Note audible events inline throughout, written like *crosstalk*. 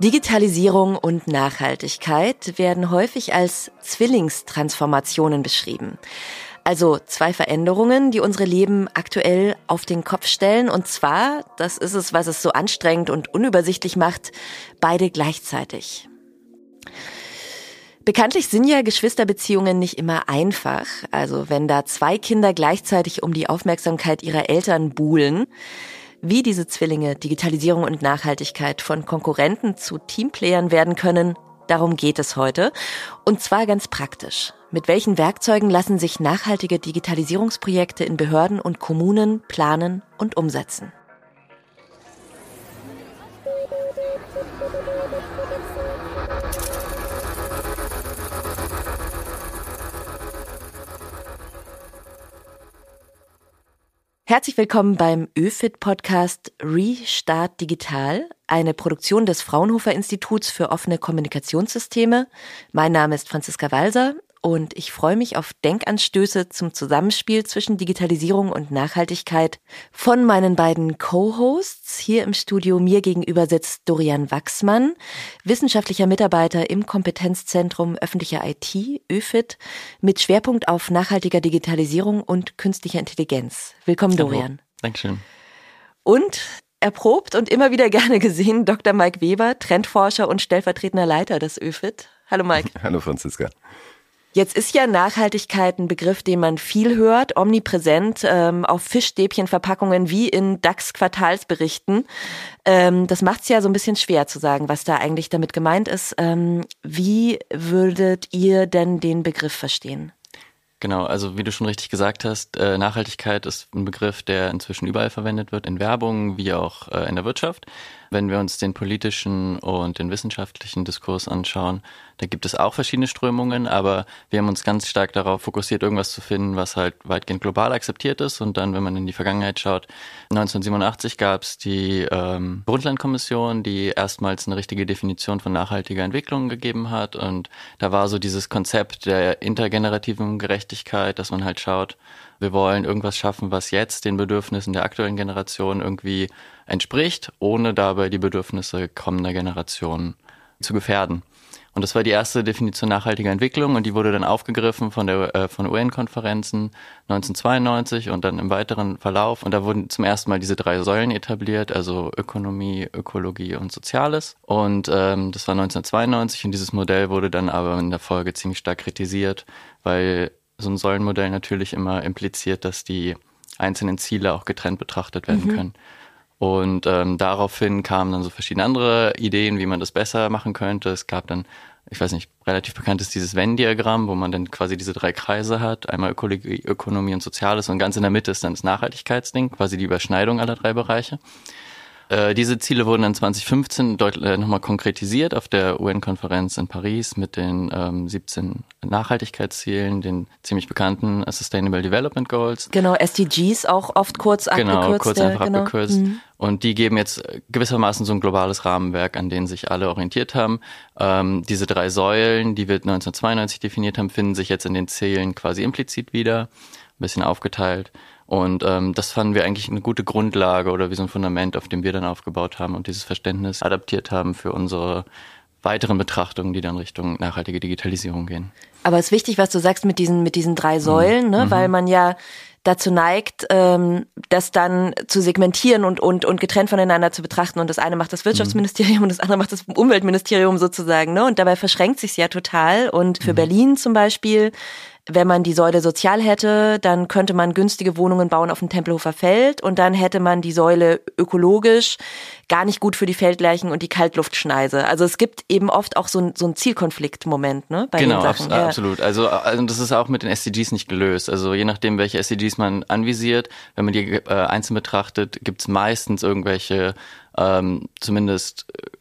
Digitalisierung und Nachhaltigkeit werden häufig als Zwillingstransformationen beschrieben. Also zwei Veränderungen, die unsere Leben aktuell auf den Kopf stellen. Und zwar, das ist es, was es so anstrengend und unübersichtlich macht, beide gleichzeitig. Bekanntlich sind ja Geschwisterbeziehungen nicht immer einfach. Also wenn da zwei Kinder gleichzeitig um die Aufmerksamkeit ihrer Eltern buhlen, wie diese Zwillinge Digitalisierung und Nachhaltigkeit von Konkurrenten zu Teamplayern werden können, darum geht es heute. Und zwar ganz praktisch. Mit welchen Werkzeugen lassen sich nachhaltige Digitalisierungsprojekte in Behörden und Kommunen planen und umsetzen? Herzlich willkommen beim ÖFIT Podcast Restart Digital, eine Produktion des Fraunhofer Instituts für offene Kommunikationssysteme. Mein Name ist Franziska Walser und ich freue mich auf Denkanstöße zum Zusammenspiel zwischen Digitalisierung und Nachhaltigkeit von meinen beiden Co-Hosts. Hier im Studio mir gegenüber sitzt Dorian Wachsmann, wissenschaftlicher Mitarbeiter im Kompetenzzentrum öffentlicher IT, ÖFIT, mit Schwerpunkt auf nachhaltiger Digitalisierung und künstlicher Intelligenz. Willkommen, Dorian. Hallo. Dankeschön. Und erprobt und immer wieder gerne gesehen Dr. Mike Weber, Trendforscher und stellvertretender Leiter des ÖFIT. Hallo Mike. *laughs* Hallo Franziska. Jetzt ist ja Nachhaltigkeit ein Begriff, den man viel hört, omnipräsent ähm, auf Fischstäbchenverpackungen wie in DAX-Quartalsberichten. Ähm, das macht es ja so ein bisschen schwer zu sagen, was da eigentlich damit gemeint ist. Ähm, wie würdet ihr denn den Begriff verstehen? Genau, also wie du schon richtig gesagt hast, äh, Nachhaltigkeit ist ein Begriff, der inzwischen überall verwendet wird, in Werbung wie auch äh, in der Wirtschaft. Wenn wir uns den politischen und den wissenschaftlichen Diskurs anschauen, da gibt es auch verschiedene Strömungen, aber wir haben uns ganz stark darauf fokussiert, irgendwas zu finden, was halt weitgehend global akzeptiert ist. Und dann, wenn man in die Vergangenheit schaut, 1987 gab es die ähm, Brundtland-Kommission, die erstmals eine richtige Definition von nachhaltiger Entwicklung gegeben hat. Und da war so dieses Konzept der intergenerativen Gerechtigkeit, dass man halt schaut, wir wollen irgendwas schaffen, was jetzt den Bedürfnissen der aktuellen Generation irgendwie entspricht, ohne dabei die Bedürfnisse kommender Generationen zu gefährden. Und das war die erste Definition nachhaltiger Entwicklung und die wurde dann aufgegriffen von der äh, von UN-Konferenzen 1992 und dann im weiteren Verlauf. Und da wurden zum ersten Mal diese drei Säulen etabliert, also Ökonomie, Ökologie und Soziales. Und ähm, das war 1992 und dieses Modell wurde dann aber in der Folge ziemlich stark kritisiert, weil so ein Säulenmodell natürlich immer impliziert, dass die einzelnen Ziele auch getrennt betrachtet werden mhm. können. Und ähm, daraufhin kamen dann so verschiedene andere Ideen, wie man das besser machen könnte. Es gab dann, ich weiß nicht, relativ bekannt ist dieses Venn-Diagramm, wo man dann quasi diese drei Kreise hat, einmal Ökologie, Ökonomie und Soziales und ganz in der Mitte ist dann das Nachhaltigkeitsding, quasi die Überschneidung aller drei Bereiche. Äh, diese Ziele wurden dann 2015 äh, nochmal konkretisiert auf der UN-Konferenz in Paris mit den ähm, 17 Nachhaltigkeitszielen, den ziemlich bekannten Sustainable Development Goals. Genau, SDGs auch oft kurz abgekürzt. Genau, kurz einfach genau. abgekürzt. Mhm. Und die geben jetzt gewissermaßen so ein globales Rahmenwerk, an den sich alle orientiert haben. Ähm, diese drei Säulen, die wir 1992 definiert haben, finden sich jetzt in den Zielen quasi implizit wieder, ein bisschen aufgeteilt. Und ähm, das fanden wir eigentlich eine gute Grundlage oder wie so ein Fundament, auf dem wir dann aufgebaut haben und dieses Verständnis adaptiert haben für unsere weiteren Betrachtungen, die dann Richtung nachhaltige Digitalisierung gehen. Aber es ist wichtig, was du sagst mit diesen, mit diesen drei Säulen, ne? Mhm. weil man ja dazu neigt, ähm, das dann zu segmentieren und, und, und getrennt voneinander zu betrachten. Und das eine macht das Wirtschaftsministerium mhm. und das andere macht das Umweltministerium sozusagen. Ne? Und dabei verschränkt sich ja total. Und für mhm. Berlin zum Beispiel wenn man die Säule sozial hätte, dann könnte man günstige Wohnungen bauen auf dem Tempelhofer Feld und dann hätte man die Säule ökologisch gar nicht gut für die Feldleichen und die Kaltluftschneise. Also es gibt eben oft auch so ein, so ein Zielkonfliktmoment, ne? Bei genau. Abs ja. absolut. Also, also das ist auch mit den SDGs nicht gelöst. Also je nachdem, welche SDGs man anvisiert, wenn man die äh, einzeln betrachtet, gibt es meistens irgendwelche ähm, zumindest äh,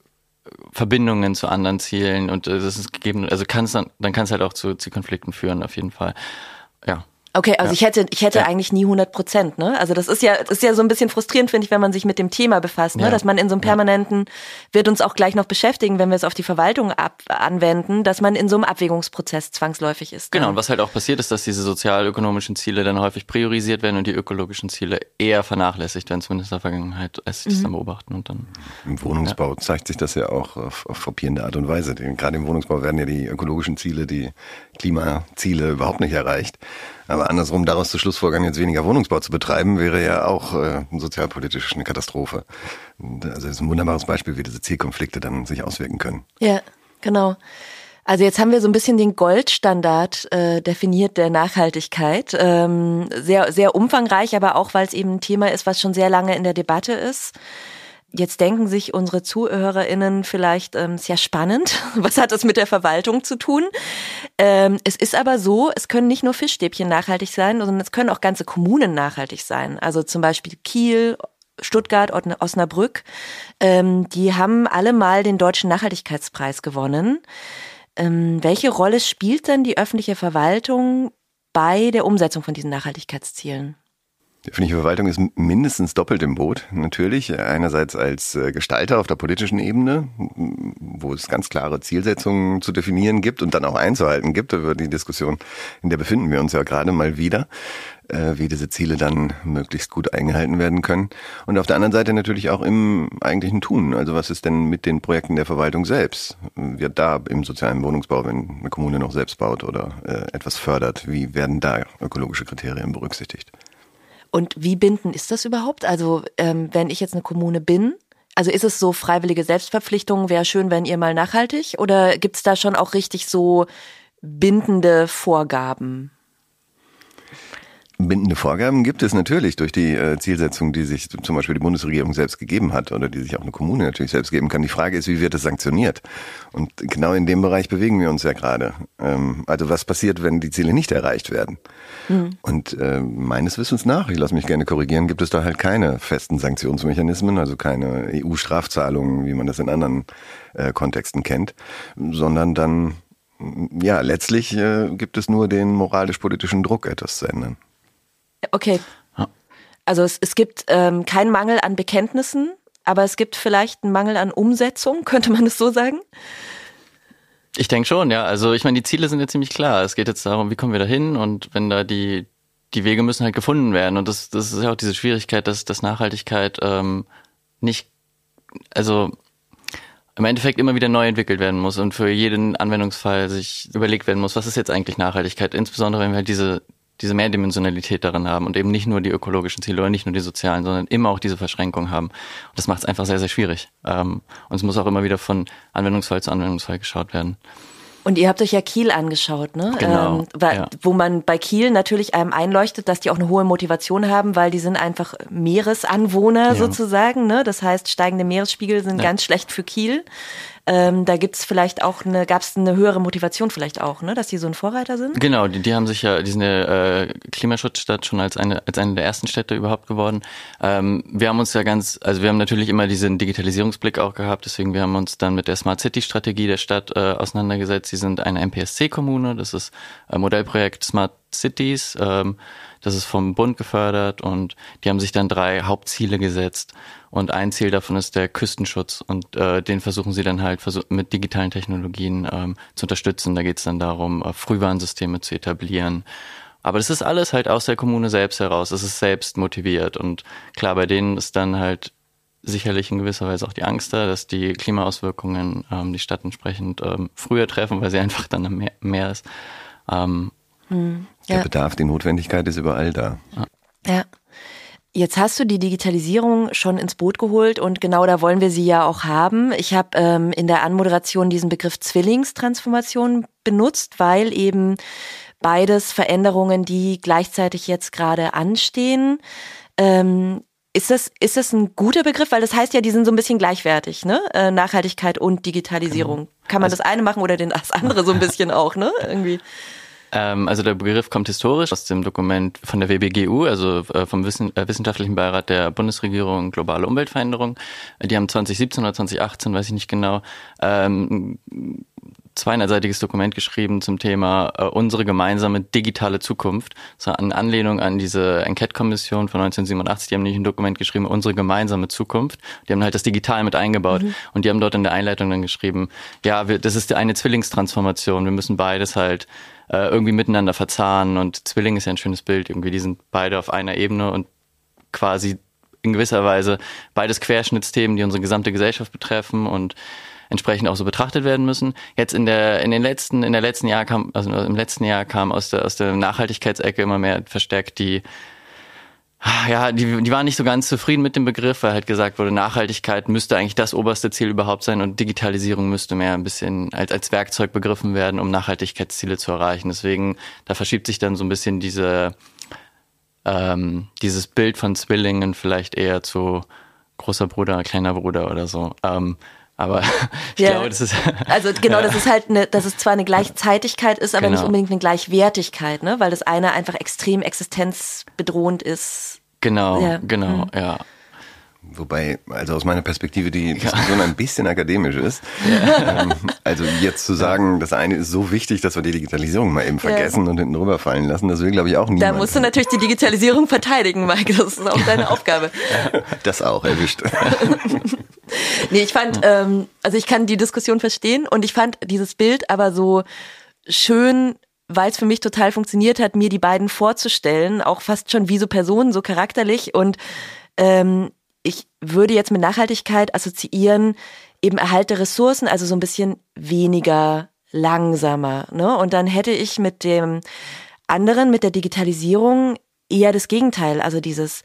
Verbindungen zu anderen Zielen und äh, das ist gegeben, also kann es dann, dann kann es halt auch zu Zielkonflikten führen, auf jeden Fall. Okay, also ja. ich hätte, ich hätte ja. eigentlich nie 100 Prozent, ne? Also das ist ja, das ist ja so ein bisschen frustrierend, finde ich, wenn man sich mit dem Thema befasst, ne? Ja. Dass man in so einem permanenten, wird uns auch gleich noch beschäftigen, wenn wir es auf die Verwaltung ab, anwenden, dass man in so einem Abwägungsprozess zwangsläufig ist. Genau, und was halt auch passiert ist, dass diese sozialökonomischen Ziele dann häufig priorisiert werden und die ökologischen Ziele eher vernachlässigt werden, zumindest in der Vergangenheit, als sich das mhm. dann beobachten und dann. Im Wohnungsbau zeigt sich das ja auch auf, auf frappierende Art und Weise. Gerade im Wohnungsbau werden ja die ökologischen Ziele, die Klimaziele überhaupt nicht erreicht. Aber andersrum daraus zu Schlussfolgern, jetzt weniger Wohnungsbau zu betreiben, wäre ja auch äh, sozialpolitisch eine Katastrophe. Also das ist ein wunderbares Beispiel, wie diese Zielkonflikte dann sich auswirken können. Ja, genau. Also jetzt haben wir so ein bisschen den Goldstandard äh, definiert der Nachhaltigkeit. Ähm, sehr, sehr umfangreich, aber auch, weil es eben ein Thema ist, was schon sehr lange in der Debatte ist. Jetzt denken sich unsere ZuhörerInnen vielleicht, ähm, sehr spannend. *laughs* Was hat das mit der Verwaltung zu tun? Ähm, es ist aber so, es können nicht nur Fischstäbchen nachhaltig sein, sondern es können auch ganze Kommunen nachhaltig sein. Also zum Beispiel Kiel, Stuttgart, Osnabrück. Ähm, die haben alle mal den Deutschen Nachhaltigkeitspreis gewonnen. Ähm, welche Rolle spielt denn die öffentliche Verwaltung bei der Umsetzung von diesen Nachhaltigkeitszielen? Die öffentliche Verwaltung ist mindestens doppelt im Boot, natürlich. Einerseits als äh, Gestalter auf der politischen Ebene, wo es ganz klare Zielsetzungen zu definieren gibt und dann auch einzuhalten gibt. Über die Diskussion, in der befinden wir uns ja gerade mal wieder, äh, wie diese Ziele dann möglichst gut eingehalten werden können. Und auf der anderen Seite natürlich auch im eigentlichen Tun. Also was ist denn mit den Projekten der Verwaltung selbst? Wird da im sozialen Wohnungsbau, wenn eine Kommune noch selbst baut oder äh, etwas fördert, wie werden da ökologische Kriterien berücksichtigt? Und wie bindend ist das überhaupt? Also ähm, wenn ich jetzt eine Kommune bin, also ist es so freiwillige Selbstverpflichtung, wäre schön, wenn ihr mal nachhaltig? Oder gibt es da schon auch richtig so bindende Vorgaben? Bindende Vorgaben gibt es natürlich durch die äh, Zielsetzung, die sich zum Beispiel die Bundesregierung selbst gegeben hat oder die sich auch eine Kommune natürlich selbst geben kann. Die Frage ist, wie wird es sanktioniert? Und genau in dem Bereich bewegen wir uns ja gerade. Ähm, also was passiert, wenn die Ziele nicht erreicht werden? Mhm. Und äh, meines Wissens nach, ich lasse mich gerne korrigieren, gibt es da halt keine festen Sanktionsmechanismen, also keine EU-Strafzahlungen, wie man das in anderen äh, Kontexten kennt, sondern dann ja, letztlich äh, gibt es nur den moralisch-politischen Druck, etwas zu ändern. Okay. Also es, es gibt ähm, keinen Mangel an Bekenntnissen, aber es gibt vielleicht einen Mangel an Umsetzung, *laughs* könnte man es so sagen? Ich denke schon, ja. Also ich meine, die Ziele sind ja ziemlich klar. Es geht jetzt darum, wie kommen wir da hin und wenn da die, die Wege müssen halt gefunden werden. Und das, das ist ja auch diese Schwierigkeit, dass, dass Nachhaltigkeit ähm, nicht, also im Endeffekt immer wieder neu entwickelt werden muss und für jeden Anwendungsfall sich überlegt werden muss, was ist jetzt eigentlich Nachhaltigkeit, insbesondere wenn wir halt diese diese Mehrdimensionalität darin haben und eben nicht nur die ökologischen Ziele oder nicht nur die sozialen, sondern immer auch diese Verschränkung haben. Und das macht es einfach sehr, sehr schwierig. Ähm, und es muss auch immer wieder von Anwendungsfall zu Anwendungsfall geschaut werden. Und ihr habt euch ja Kiel angeschaut, ne? Genau, ähm, weil, ja. Wo man bei Kiel natürlich einem einleuchtet, dass die auch eine hohe Motivation haben, weil die sind einfach Meeresanwohner ja. sozusagen. Ne? Das heißt, steigende Meeresspiegel sind ja. ganz schlecht für Kiel. Ähm, da gibt's vielleicht auch eine, gab's eine höhere Motivation vielleicht auch, ne, dass die so ein Vorreiter sind? Genau, die, die haben sich ja, die sind ja äh, Klimaschutzstadt schon als eine, als eine der ersten Städte überhaupt geworden. Ähm, wir haben uns ja ganz, also wir haben natürlich immer diesen Digitalisierungsblick auch gehabt, deswegen wir haben uns dann mit der Smart City Strategie der Stadt äh, auseinandergesetzt. Sie sind eine MPSC-Kommune, das ist ein Modellprojekt Smart Cities. Ähm, das ist vom Bund gefördert und die haben sich dann drei Hauptziele gesetzt. Und ein Ziel davon ist der Küstenschutz und äh, den versuchen sie dann halt mit digitalen Technologien ähm, zu unterstützen. Da geht es dann darum, äh, Frühwarnsysteme zu etablieren. Aber das ist alles halt aus der Kommune selbst heraus. Es ist selbst motiviert. Und klar, bei denen ist dann halt sicherlich in gewisser Weise auch die Angst da, dass die Klimaauswirkungen ähm, die Stadt entsprechend ähm, früher treffen, weil sie einfach dann am Meer, Meer ist. Ähm, hm, ja. Der Bedarf, die Notwendigkeit ist überall da. Ja. Jetzt hast du die Digitalisierung schon ins Boot geholt und genau da wollen wir sie ja auch haben. Ich habe ähm, in der Anmoderation diesen Begriff Zwillingstransformation benutzt, weil eben beides Veränderungen, die gleichzeitig jetzt gerade anstehen. Ähm, ist das, ist das ein guter Begriff? Weil das heißt ja, die sind so ein bisschen gleichwertig, ne? Äh, Nachhaltigkeit und Digitalisierung. Genau. Kann man also, das eine machen oder das andere so ein *laughs* bisschen auch, ne? Irgendwie. Ähm, also der Begriff kommt historisch aus dem Dokument von der WBGU, also äh, vom Wissen, äh, Wissenschaftlichen Beirat der Bundesregierung Globale Umweltveränderung. Die haben 2017 oder 2018, weiß ich nicht genau, ähm, zweieinhalbseitiges Dokument geschrieben zum Thema äh, unsere gemeinsame digitale Zukunft. So in Anlehnung an diese Enquete-Kommission von 1987, die haben nicht ein Dokument geschrieben, unsere gemeinsame Zukunft. Die haben halt das Digital mit eingebaut mhm. und die haben dort in der Einleitung dann geschrieben, ja, wir, das ist eine Zwillingstransformation, wir müssen beides halt äh, irgendwie miteinander verzahnen und Zwilling ist ja ein schönes Bild, irgendwie die sind beide auf einer Ebene und quasi in gewisser Weise beides Querschnittsthemen, die unsere gesamte Gesellschaft betreffen und entsprechend auch so betrachtet werden müssen. Jetzt in der in den letzten in der letzten Jahr kam also im letzten Jahr kam aus der aus der Nachhaltigkeitsecke immer mehr verstärkt die ja, die, die waren nicht so ganz zufrieden mit dem Begriff, weil halt gesagt wurde, Nachhaltigkeit müsste eigentlich das oberste Ziel überhaupt sein und Digitalisierung müsste mehr ein bisschen als, als Werkzeug begriffen werden, um Nachhaltigkeitsziele zu erreichen. Deswegen, da verschiebt sich dann so ein bisschen diese, ähm, dieses Bild von Zwillingen vielleicht eher zu großer Bruder, kleiner Bruder oder so. Ähm, aber *laughs* ich ja. glaube, das ist. *laughs* Also genau, das ist halt eine, dass es zwar eine Gleichzeitigkeit ist, aber genau. nicht unbedingt eine Gleichwertigkeit, ne? Weil das eine einfach extrem existenzbedrohend ist. Genau, ja. genau, mhm. ja. Wobei, also aus meiner Perspektive die Diskussion ja. ein bisschen akademisch ist. Ja. *laughs* Ähm, also jetzt zu sagen, das eine ist so wichtig, dass wir die Digitalisierung mal eben vergessen ja. und hinten rüberfallen lassen, das will, glaube ich, auch niemand. Da musst du natürlich die Digitalisierung verteidigen, Mike. Das ist auch deine Aufgabe. Das auch erwischt. *laughs* nee, ich fand, ähm, also ich kann die Diskussion verstehen und ich fand dieses Bild aber so schön weil es für mich total funktioniert hat, mir die beiden vorzustellen, auch fast schon wie so Personen, so charakterlich und ähm, ich würde jetzt mit Nachhaltigkeit assoziieren, eben Erhalt der Ressourcen, also so ein bisschen weniger langsamer. Ne? Und dann hätte ich mit dem anderen, mit der Digitalisierung eher das Gegenteil, also dieses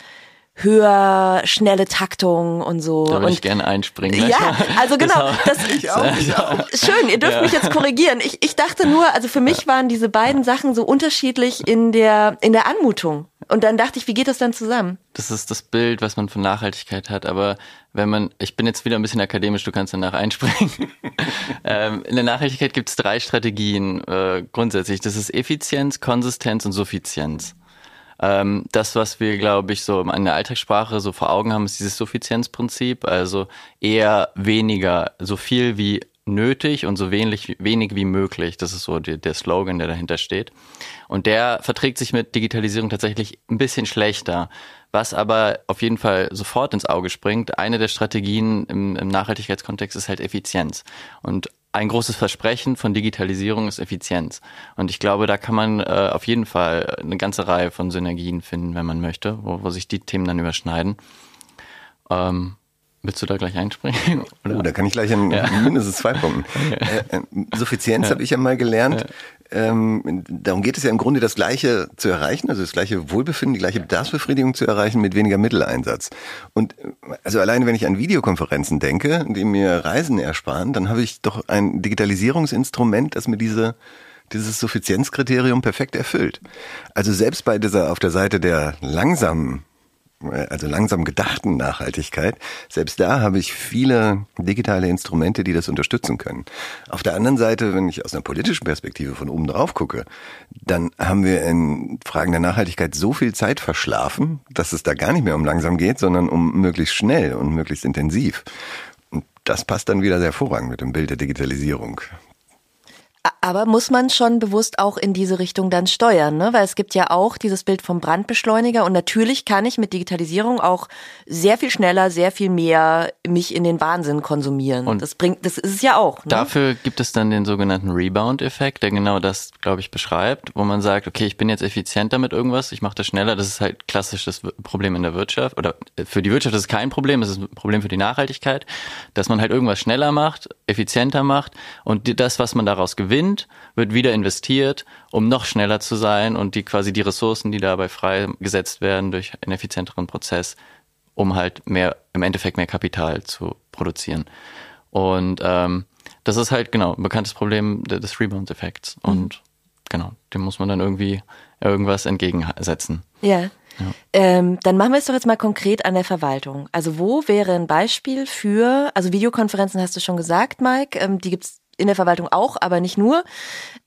höher, schnelle Taktung und so. Da würde und, ich gerne einspringen. Ja, *laughs* also genau. Das, *laughs* ich auch, ich auch. Schön, ihr dürft ja. mich jetzt korrigieren. Ich, ich dachte nur, also für mich waren diese beiden Sachen so unterschiedlich in der, in der Anmutung. Und dann dachte ich, wie geht das dann zusammen? Das ist das Bild, was man von Nachhaltigkeit hat. Aber wenn man, ich bin jetzt wieder ein bisschen akademisch, du kannst danach einspringen. *laughs* ähm, in der Nachhaltigkeit gibt es drei Strategien äh, grundsätzlich. Das ist Effizienz, Konsistenz und Suffizienz. Ähm, das, was wir, glaube ich, so in der Alltagssprache so vor Augen haben, ist dieses Suffizienzprinzip. Also eher weniger, so viel wie nötig und so wenig, wenig wie möglich. Das ist so die, der Slogan, der dahinter steht. Und der verträgt sich mit Digitalisierung tatsächlich ein bisschen schlechter. Was aber auf jeden Fall sofort ins Auge springt, eine der Strategien im, im Nachhaltigkeitskontext ist halt Effizienz. Und ein großes Versprechen von Digitalisierung ist Effizienz. Und ich glaube, da kann man äh, auf jeden Fall eine ganze Reihe von Synergien finden, wenn man möchte, wo, wo sich die Themen dann überschneiden. Ähm, Willst du da gleich einspringen? Oder? Oh, da kann ich gleich an ja. mindestens zwei Punkten. *laughs* Äh, äh, Suffizienz ja. habe ich ja mal gelernt. Ähm, darum geht es ja im Grunde, das Gleiche zu erreichen, also das gleiche Wohlbefinden, die gleiche Bedarfsbefriedigung zu erreichen mit weniger Mitteleinsatz. Und also alleine, wenn ich an Videokonferenzen denke, die mir Reisen ersparen, dann habe ich doch ein Digitalisierungsinstrument, das mir diese dieses Suffizienzkriterium perfekt erfüllt. Also selbst bei dieser auf der Seite der langsamen also langsam gedachten Nachhaltigkeit, selbst da habe ich viele digitale Instrumente, die das unterstützen können. Auf der anderen Seite, wenn ich aus einer politischen Perspektive von oben drauf gucke, dann haben wir in Fragen der Nachhaltigkeit so viel Zeit verschlafen, dass es da gar nicht mehr um langsam geht, sondern um möglichst schnell und möglichst intensiv. Und das passt dann wieder sehr hervorragend mit dem Bild der Digitalisierung. Aber muss man schon bewusst auch in diese Richtung dann steuern, ne? Weil es gibt ja auch dieses Bild vom Brandbeschleuniger und natürlich kann ich mit Digitalisierung auch sehr viel schneller, sehr viel mehr mich in den Wahnsinn konsumieren. Und das bringt, das ist es ja auch. Ne? Dafür gibt es dann den sogenannten Rebound-Effekt, der genau das, glaube ich, beschreibt, wo man sagt, okay, ich bin jetzt effizienter mit irgendwas, ich mache das schneller. Das ist halt klassisch das Problem in der Wirtschaft oder für die Wirtschaft ist es kein Problem, es ist ein Problem für die Nachhaltigkeit, dass man halt irgendwas schneller macht, effizienter macht und das, was man daraus gewinnt gewinnt, wird wieder investiert, um noch schneller zu sein und die quasi die Ressourcen, die dabei freigesetzt werden durch einen effizienteren Prozess, um halt mehr, im Endeffekt mehr Kapital zu produzieren. Und ähm, das ist halt genau ein bekanntes Problem des Rebound-Effekts. Mhm. Und genau, dem muss man dann irgendwie irgendwas entgegensetzen. Ja. Ja. Ähm, dann machen wir es doch jetzt mal konkret an der Verwaltung. Also wo wäre ein Beispiel für, also Videokonferenzen hast du schon gesagt, Mike, ähm, die gibt's in der Verwaltung auch, aber nicht nur.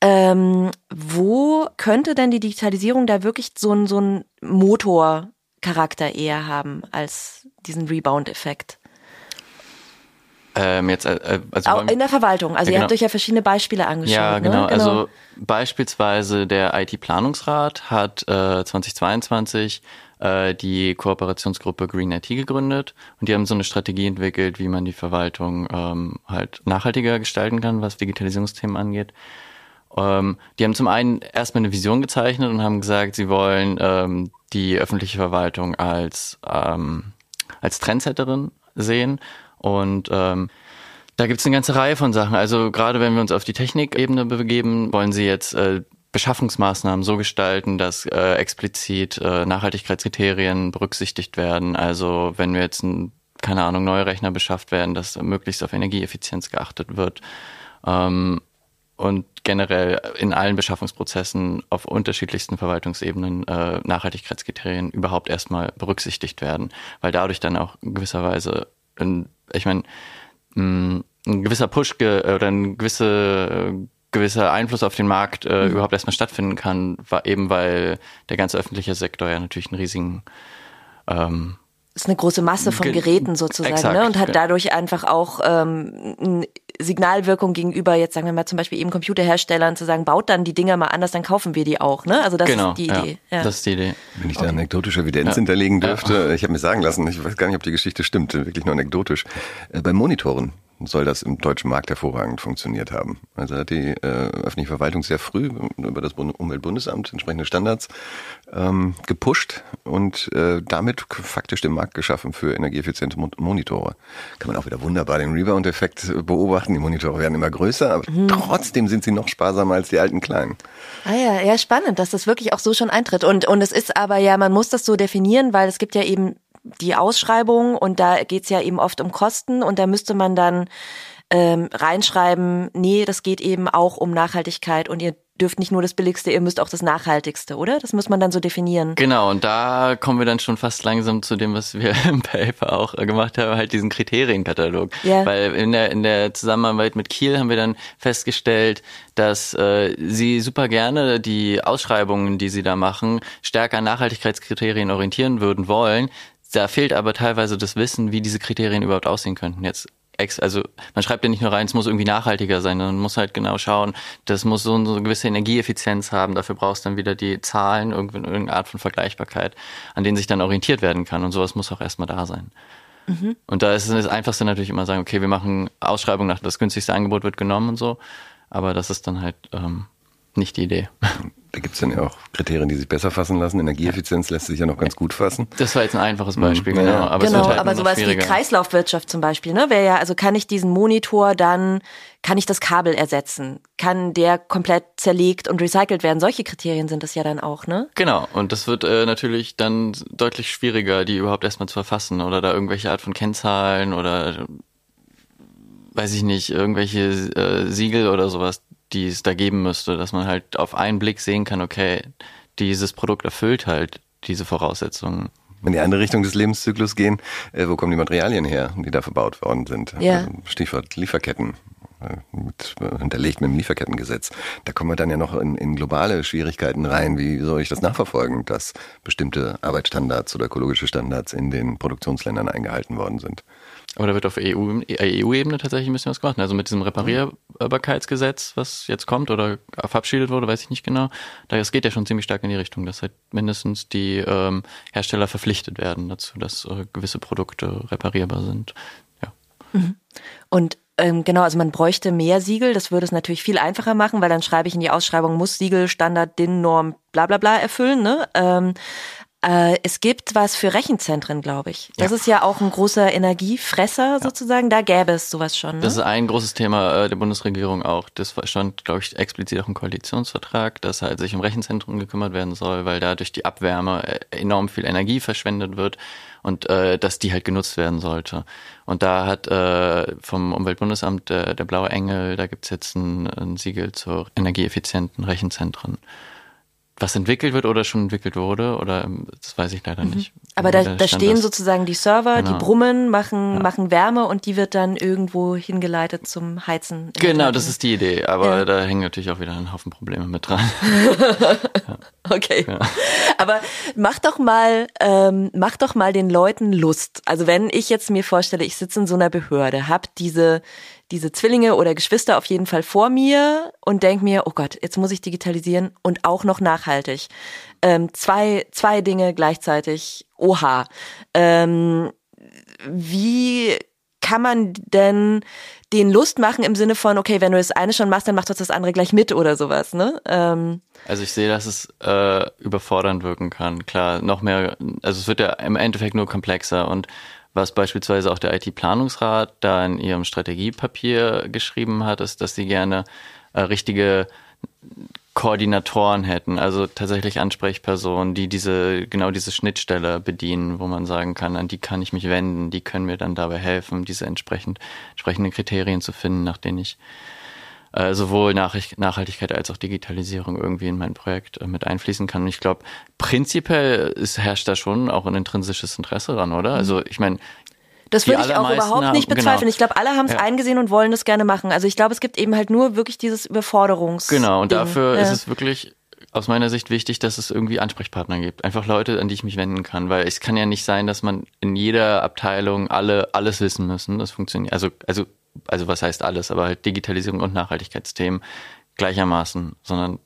Ähm, wo könnte denn die Digitalisierung da wirklich so ein, so Motorcharakter eher haben als diesen Rebound-Effekt? Ähm, jetzt, äh, also Auch in der Verwaltung. Also ja, ihr habt genau. euch ja verschiedene Beispiele angeschaut. Ja, genau. Ne? Also beispielsweise der IT-Planungsrat hat äh, 2022 äh, die Kooperationsgruppe Green IT gegründet und die haben so eine Strategie entwickelt, wie man die Verwaltung ähm, halt nachhaltiger gestalten kann, was Digitalisierungsthemen angeht. Ähm, die haben zum einen erstmal eine Vision gezeichnet und haben gesagt, sie wollen ähm, die öffentliche Verwaltung als, ähm, als Trendsetterin sehen und ähm, da gibt es eine ganze Reihe von Sachen. Also gerade wenn wir uns auf die Technikebene begeben, wollen sie jetzt äh, Beschaffungsmaßnahmen so gestalten, dass äh, explizit äh, Nachhaltigkeitskriterien berücksichtigt werden. Also wenn wir jetzt, ein, keine Ahnung, neue Rechner beschafft werden, dass möglichst auf Energieeffizienz geachtet wird. Ähm, und generell in allen Beschaffungsprozessen auf unterschiedlichsten Verwaltungsebenen äh, Nachhaltigkeitskriterien überhaupt erstmal berücksichtigt werden, weil dadurch dann auch in gewisser Weise, in, ich meine, ein gewisser Push ge oder ein gewisse, gewisser Einfluss auf den Markt äh, mhm. überhaupt erstmal stattfinden kann, war eben weil der ganze öffentliche Sektor ja natürlich einen riesigen ähm, ist eine große Masse von Geräten sozusagen Exakt. ne? und hat dadurch einfach auch ähm, Signalwirkung gegenüber jetzt sagen wir mal zum Beispiel eben Computerherstellern zu sagen, baut dann die Dinger mal anders, dann kaufen wir die auch. Ne? Also das genau, ist die Idee. Ja, Das ist die Idee. Wenn ich da anekdotische Evidenz ja. hinterlegen dürfte, ich habe mir sagen lassen, ich weiß gar nicht, ob die Geschichte stimmt, wirklich nur anekdotisch. Äh, bei Monitoren soll das im deutschen Markt hervorragend funktioniert haben. Also hat die äh, öffentliche Verwaltung sehr früh über das Umweltbundesamt entsprechende Standards ähm, gepusht und äh, damit faktisch den Markt geschaffen für energieeffiziente Monitore. Kann man auch wieder wunderbar den Rebound-Effekt beobachten. Die Monitore werden immer größer, aber mhm. trotzdem sind sie noch sparsamer als die alten kleinen. Ah ja, ja, spannend, dass das wirklich auch so schon eintritt. Und, und es ist aber ja, man muss das so definieren, weil es gibt ja eben die Ausschreibung und da geht's ja eben oft um Kosten und da müsste man dann ähm, reinschreiben, nee, das geht eben auch um Nachhaltigkeit und ihr dürft nicht nur das Billigste, ihr müsst auch das Nachhaltigste, oder? Das muss man dann so definieren. Genau, und da kommen wir dann schon fast langsam zu dem, was wir *laughs* im Paper auch gemacht haben, halt diesen Kriterienkatalog. Ja. Weil in der, in der Zusammenarbeit mit Kiel haben wir dann festgestellt, dass äh, sie super gerne die Ausschreibungen, die sie da machen, stärker an Nachhaltigkeitskriterien orientieren würden wollen. Da fehlt aber teilweise das Wissen, wie diese Kriterien überhaupt aussehen könnten. Jetzt also man schreibt ja nicht nur rein, es muss irgendwie nachhaltiger sein, man muss halt genau schauen, das muss so eine gewisse Energieeffizienz haben, dafür brauchst du dann wieder die Zahlen, irgendeine Art von Vergleichbarkeit, an denen sich dann orientiert werden kann und sowas muss auch erstmal da sein. Mhm. Und da ist es das Einfachste natürlich immer sagen, okay, wir machen Ausschreibung nach das günstigste Angebot wird genommen und so, aber das ist dann halt ähm, nicht die Idee. Da gibt es dann ja auch Kriterien, die sich besser fassen lassen. Energieeffizienz lässt sich ja noch ganz gut fassen. Das war jetzt ein einfaches Beispiel, mhm. genau. Ja. Aber, genau, halt aber sowas wie Kreislaufwirtschaft zum Beispiel, ne? Wäre ja, also kann ich diesen Monitor dann, kann ich das Kabel ersetzen? Kann der komplett zerlegt und recycelt werden? Solche Kriterien sind das ja dann auch, ne? Genau, und das wird äh, natürlich dann deutlich schwieriger, die überhaupt erstmal zu erfassen oder da irgendwelche Art von Kennzahlen oder weiß ich nicht, irgendwelche äh, Siegel oder sowas die es da geben müsste, dass man halt auf einen Blick sehen kann, okay, dieses Produkt erfüllt halt diese Voraussetzungen. Wenn die andere Richtung des Lebenszyklus gehen, äh, wo kommen die Materialien her, die da verbaut worden sind? Ja. Also Stichwort Lieferketten. Äh, mit, äh, hinterlegt mit dem Lieferkettengesetz. Da kommen wir dann ja noch in, in globale Schwierigkeiten rein. Wie soll ich das nachverfolgen, dass bestimmte Arbeitsstandards oder ökologische Standards in den Produktionsländern eingehalten worden sind? Aber da wird auf EU-Ebene tatsächlich ein bisschen was gemacht. Also mit diesem Reparierbarkeitsgesetz, was jetzt kommt oder verabschiedet wurde, weiß ich nicht genau. Das geht ja schon ziemlich stark in die Richtung, dass halt mindestens die ähm, Hersteller verpflichtet werden dazu, dass äh, gewisse Produkte reparierbar sind. Ja. Mhm. Und ähm, genau, also man bräuchte mehr Siegel. Das würde es natürlich viel einfacher machen, weil dann schreibe ich in die Ausschreibung, muss Siegel, Standard, DIN, Norm, bla bla bla erfüllen. Ne? Ähm, äh, es gibt was für Rechenzentren, glaube ich. Das ja. ist ja auch ein großer Energiefresser sozusagen. Da gäbe es sowas schon. Ne? Das ist ein großes Thema äh, der Bundesregierung auch. Das stand, glaube ich, explizit auch im Koalitionsvertrag, dass halt sich um Rechenzentren gekümmert werden soll, weil da durch die Abwärme äh, enorm viel Energie verschwendet wird und äh, dass die halt genutzt werden sollte. Und da hat äh, vom Umweltbundesamt äh, der Blaue Engel, da gibt's jetzt ein, ein Siegel zu energieeffizienten Rechenzentren. Was entwickelt wird oder schon entwickelt wurde oder das weiß ich leider mhm. nicht. Aber da, da stehen ist. sozusagen die Server, genau. die brummen, machen, ja. machen Wärme und die wird dann irgendwo hingeleitet zum Heizen. Genau, das ist die Idee, aber ja. da hängen natürlich auch wieder ein Haufen Probleme mit dran. *laughs* ja. Okay. Aber mach doch mal, ähm, mach doch mal den Leuten Lust. Also wenn ich jetzt mir vorstelle, ich sitze in so einer Behörde, hab diese diese Zwillinge oder Geschwister auf jeden Fall vor mir und denke mir, oh Gott, jetzt muss ich digitalisieren und auch noch nachhaltig. Ähm, zwei, zwei Dinge gleichzeitig. Oha. Ähm, wie kann man denn den Lust machen im Sinne von, okay, wenn du das eine schon machst, dann mach doch das andere gleich mit oder sowas, ne? Ähm. Also ich sehe, dass es äh, überfordernd wirken kann. Klar, noch mehr, also es wird ja im Endeffekt nur komplexer und was beispielsweise auch der IT-Planungsrat da in ihrem Strategiepapier geschrieben hat, ist, dass sie gerne äh, richtige Koordinatoren hätten, also tatsächlich Ansprechpersonen, die diese, genau diese Schnittstelle bedienen, wo man sagen kann, an die kann ich mich wenden, die können mir dann dabei helfen, diese entsprechend, entsprechenden Kriterien zu finden, nach denen ich äh, sowohl Nachhaltigkeit als auch Digitalisierung irgendwie in mein Projekt äh, mit einfließen kann. Und ich glaube, prinzipiell ist, herrscht da schon auch ein intrinsisches Interesse dran, oder? Mhm. Also ich meine, das würde ich auch überhaupt nicht bezweifeln. Genau. Ich glaube, alle haben es ja. eingesehen und wollen das gerne machen. Also ich glaube, es gibt eben halt nur wirklich dieses Überforderungs. Genau, und Ding. dafür ja. ist es wirklich aus meiner Sicht wichtig, dass es irgendwie Ansprechpartner gibt. Einfach Leute, an die ich mich wenden kann. Weil es kann ja nicht sein, dass man in jeder Abteilung alle alles wissen müssen. Das funktioniert. Also, also also was heißt alles, aber halt Digitalisierung und Nachhaltigkeitsthemen gleichermaßen, sondern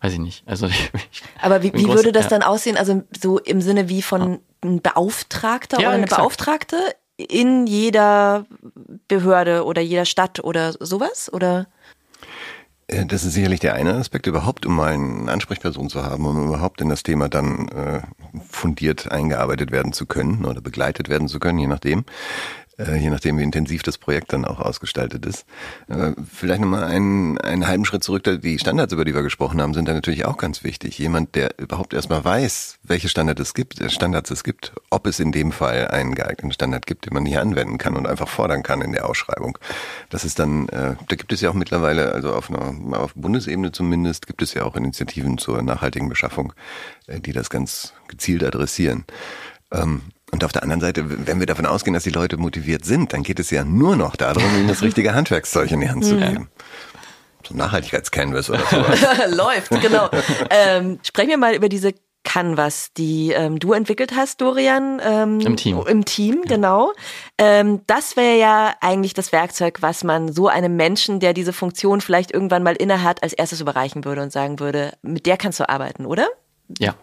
weiß ich nicht. Also *laughs* ich, aber wie, wie würde das ja. dann aussehen? Also so im Sinne wie von ein Beauftragter ja, oder eine exakt. Beauftragte in jeder Behörde oder jeder Stadt oder sowas oder? Äh, das ist sicherlich der eine Aspekt, überhaupt um mal eine Ansprechperson zu haben, um überhaupt in das Thema dann äh, fundiert eingearbeitet werden zu können oder begleitet werden zu können, je nachdem. Äh, je nachdem, wie intensiv das Projekt dann auch ausgestaltet ist. Äh, vielleicht nochmal einen, einen halben Schritt zurück. Die Standards, über die wir gesprochen haben, sind da natürlich auch ganz wichtig. Jemand, der überhaupt erstmal weiß, welche Standards es gibt, äh, Standards es gibt, ob es in dem Fall einen geeigneten Standard gibt, den man hier anwenden kann und einfach fordern kann in der Ausschreibung. Das ist dann, da gibt es ja auch mittlerweile, also auf einer auf Bundesebene zumindest, gibt es ja auch Initiativen zur nachhaltigen Beschaffung, die das ganz gezielt adressieren. Ähm, und auf der anderen Seite, wenn wir davon ausgehen, dass die Leute motiviert sind, dann geht es ja nur noch darum, ihnen das richtige Handwerkszeug in die Hand zu geben. So Nachhaltigkeitscanvas oder sowas. *laughs* Läuft, genau. ähm, sprechen wir mal über diese Canvas, die ähm, du entwickelt hast, Dorian. Ähm, Im Team. Im Team, ja. genau. Ähm, das wäre ja eigentlich das Werkzeug, was man so einem Menschen, der diese Funktion vielleicht irgendwann mal innehat, als erstes überreichen würde und sagen würde, mit der kannst du arbeiten, oder? Ja,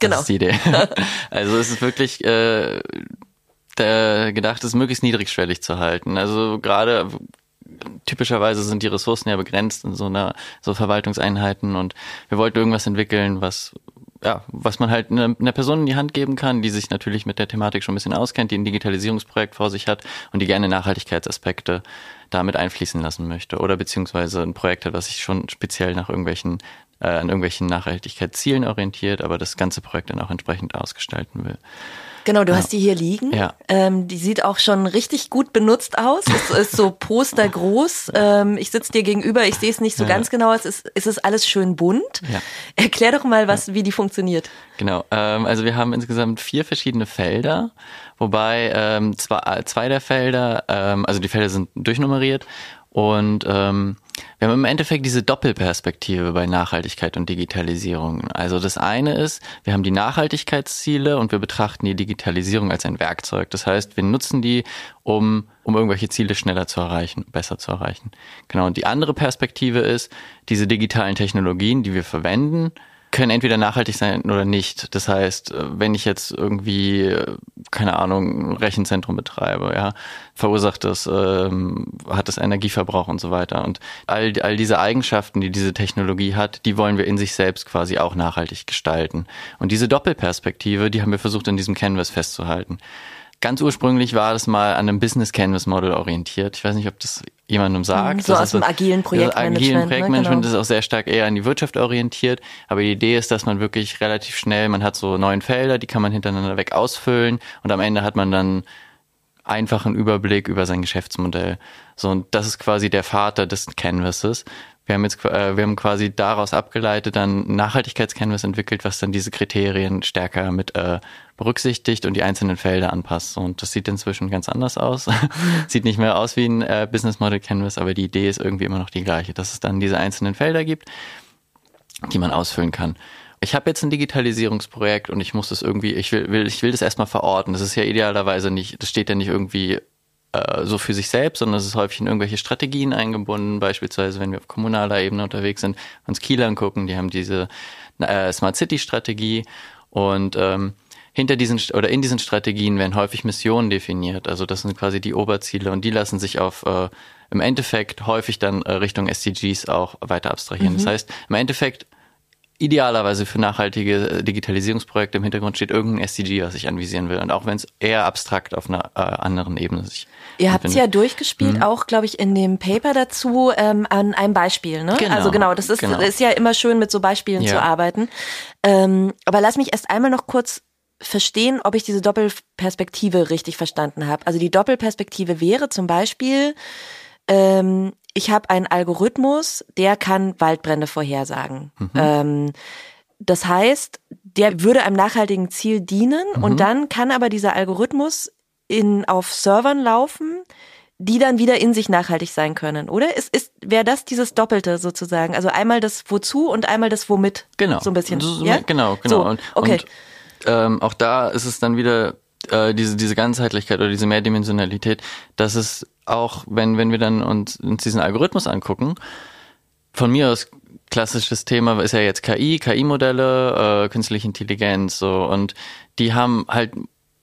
Genau. Das ist die Idee. *laughs* also es ist wirklich äh, der gedacht, es möglichst niedrigschwellig zu halten. Also gerade typischerweise sind die Ressourcen ja begrenzt in so einer so Verwaltungseinheiten und wir wollten irgendwas entwickeln, was ja, was man halt einer eine Person in die Hand geben kann, die sich natürlich mit der Thematik schon ein bisschen auskennt, die ein Digitalisierungsprojekt vor sich hat und die gerne Nachhaltigkeitsaspekte damit einfließen lassen möchte oder beziehungsweise ein Projekt hat, was sich schon speziell nach irgendwelchen äh, an irgendwelchen Nachhaltigkeitszielen orientiert, aber das ganze Projekt dann auch entsprechend ausgestalten will. Genau, du ja. hast die hier liegen. Ja. Ähm, die sieht auch schon richtig gut benutzt aus. Es ist so postergroß. Ähm, ich sitze dir gegenüber, ich sehe es nicht so ja. ganz genau. Es ist, es ist alles schön bunt. Ja. Erklär doch mal, was, wie die funktioniert. Genau, ähm, also wir haben insgesamt vier verschiedene Felder, wobei ähm, zwei, zwei der Felder, ähm, also die Felder sind durchnummeriert und ähm, wir haben im Endeffekt diese Doppelperspektive bei Nachhaltigkeit und Digitalisierung. Also das eine ist, wir haben die Nachhaltigkeitsziele und wir betrachten die Digitalisierung als ein Werkzeug. Das heißt, wir nutzen die, um, um irgendwelche Ziele schneller zu erreichen, besser zu erreichen. Genau. Und die andere Perspektive ist, diese digitalen Technologien, die wir verwenden, können entweder nachhaltig sein oder nicht. Das heißt, äh, wenn ich jetzt irgendwie, äh, keine Ahnung, ein Rechenzentrum betreibe, ja, verursacht das, ähm, hat das Energieverbrauch und so weiter. Und all, all diese Eigenschaften, die diese Technologie hat, die wollen wir in sich selbst quasi auch nachhaltig gestalten. Und diese Doppelperspektive, die haben wir versucht in diesem Canvas festzuhalten. Ganz ursprünglich war das mal an einem Business Canvas Model orientiert. Ich weiß nicht, ob das jemandem sagt. So das aus dem agilen Projektmanagement. Agilen Projektmanagement ne? genau. ist auch sehr stark eher an die Wirtschaft orientiert. Aber die Idee ist, dass man wirklich relativ schnell, man hat so neun Felder, die kann man hintereinander weg ausfüllen und am Ende hat man dann einfachen Überblick über sein Geschäftsmodell. So, und das ist quasi der Vater des Canvases. Wir haben jetzt, äh, wir haben quasi daraus abgeleitet dann Nachhaltigkeitscanvas entwickelt, was dann diese Kriterien stärker mit äh, berücksichtigt und die einzelnen Felder anpasst. Und das sieht inzwischen ganz anders aus. *laughs* sieht nicht mehr aus wie ein äh, Business Model Canvas, aber die Idee ist irgendwie immer noch die gleiche, dass es dann diese einzelnen Felder gibt, die man ausfüllen kann. Ich habe jetzt ein Digitalisierungsprojekt und ich muss das irgendwie, ich will, will, ich will das erstmal verorten. Das ist ja idealerweise nicht, das steht ja nicht irgendwie äh, so für sich selbst, sondern es ist häufig in irgendwelche Strategien eingebunden, beispielsweise wenn wir auf kommunaler Ebene unterwegs sind, uns Kiel angucken, die haben diese äh, Smart City Strategie und ähm, hinter diesen oder in diesen Strategien werden häufig Missionen definiert. Also das sind quasi die Oberziele und die lassen sich auf äh, im Endeffekt häufig dann äh, Richtung SDGs auch weiter abstrahieren. Mhm. Das heißt, im Endeffekt idealerweise für nachhaltige äh, Digitalisierungsprojekte im Hintergrund steht irgendein SDG, was ich anvisieren will. Und auch wenn es eher abstrakt auf einer äh, anderen Ebene sich. Ihr habt es ja durchgespielt, mhm. auch, glaube ich, in dem Paper dazu ähm, an einem Beispiel. Ne? Genau, also genau, das ist, genau. ist ja immer schön, mit so Beispielen ja. zu arbeiten. Ähm, aber lass mich erst einmal noch kurz verstehen, ob ich diese Doppelperspektive richtig verstanden habe. Also die Doppelperspektive wäre zum Beispiel, ähm, ich habe einen Algorithmus, der kann Waldbrände vorhersagen. Mhm. Ähm, das heißt, der würde einem nachhaltigen Ziel dienen mhm. und dann kann aber dieser Algorithmus in, auf Servern laufen, die dann wieder in sich nachhaltig sein können, oder? Ist, ist, wäre das dieses Doppelte sozusagen? Also einmal das Wozu und einmal das Womit. Genau. So ein bisschen. So, ja? Genau, genau. So, und, okay. und ähm, auch da ist es dann wieder äh, diese, diese Ganzheitlichkeit oder diese Mehrdimensionalität, dass es auch, wenn, wenn wir dann uns, uns diesen Algorithmus angucken, von mir aus klassisches Thema ist ja jetzt KI, KI-Modelle, äh, künstliche Intelligenz, so und die haben halt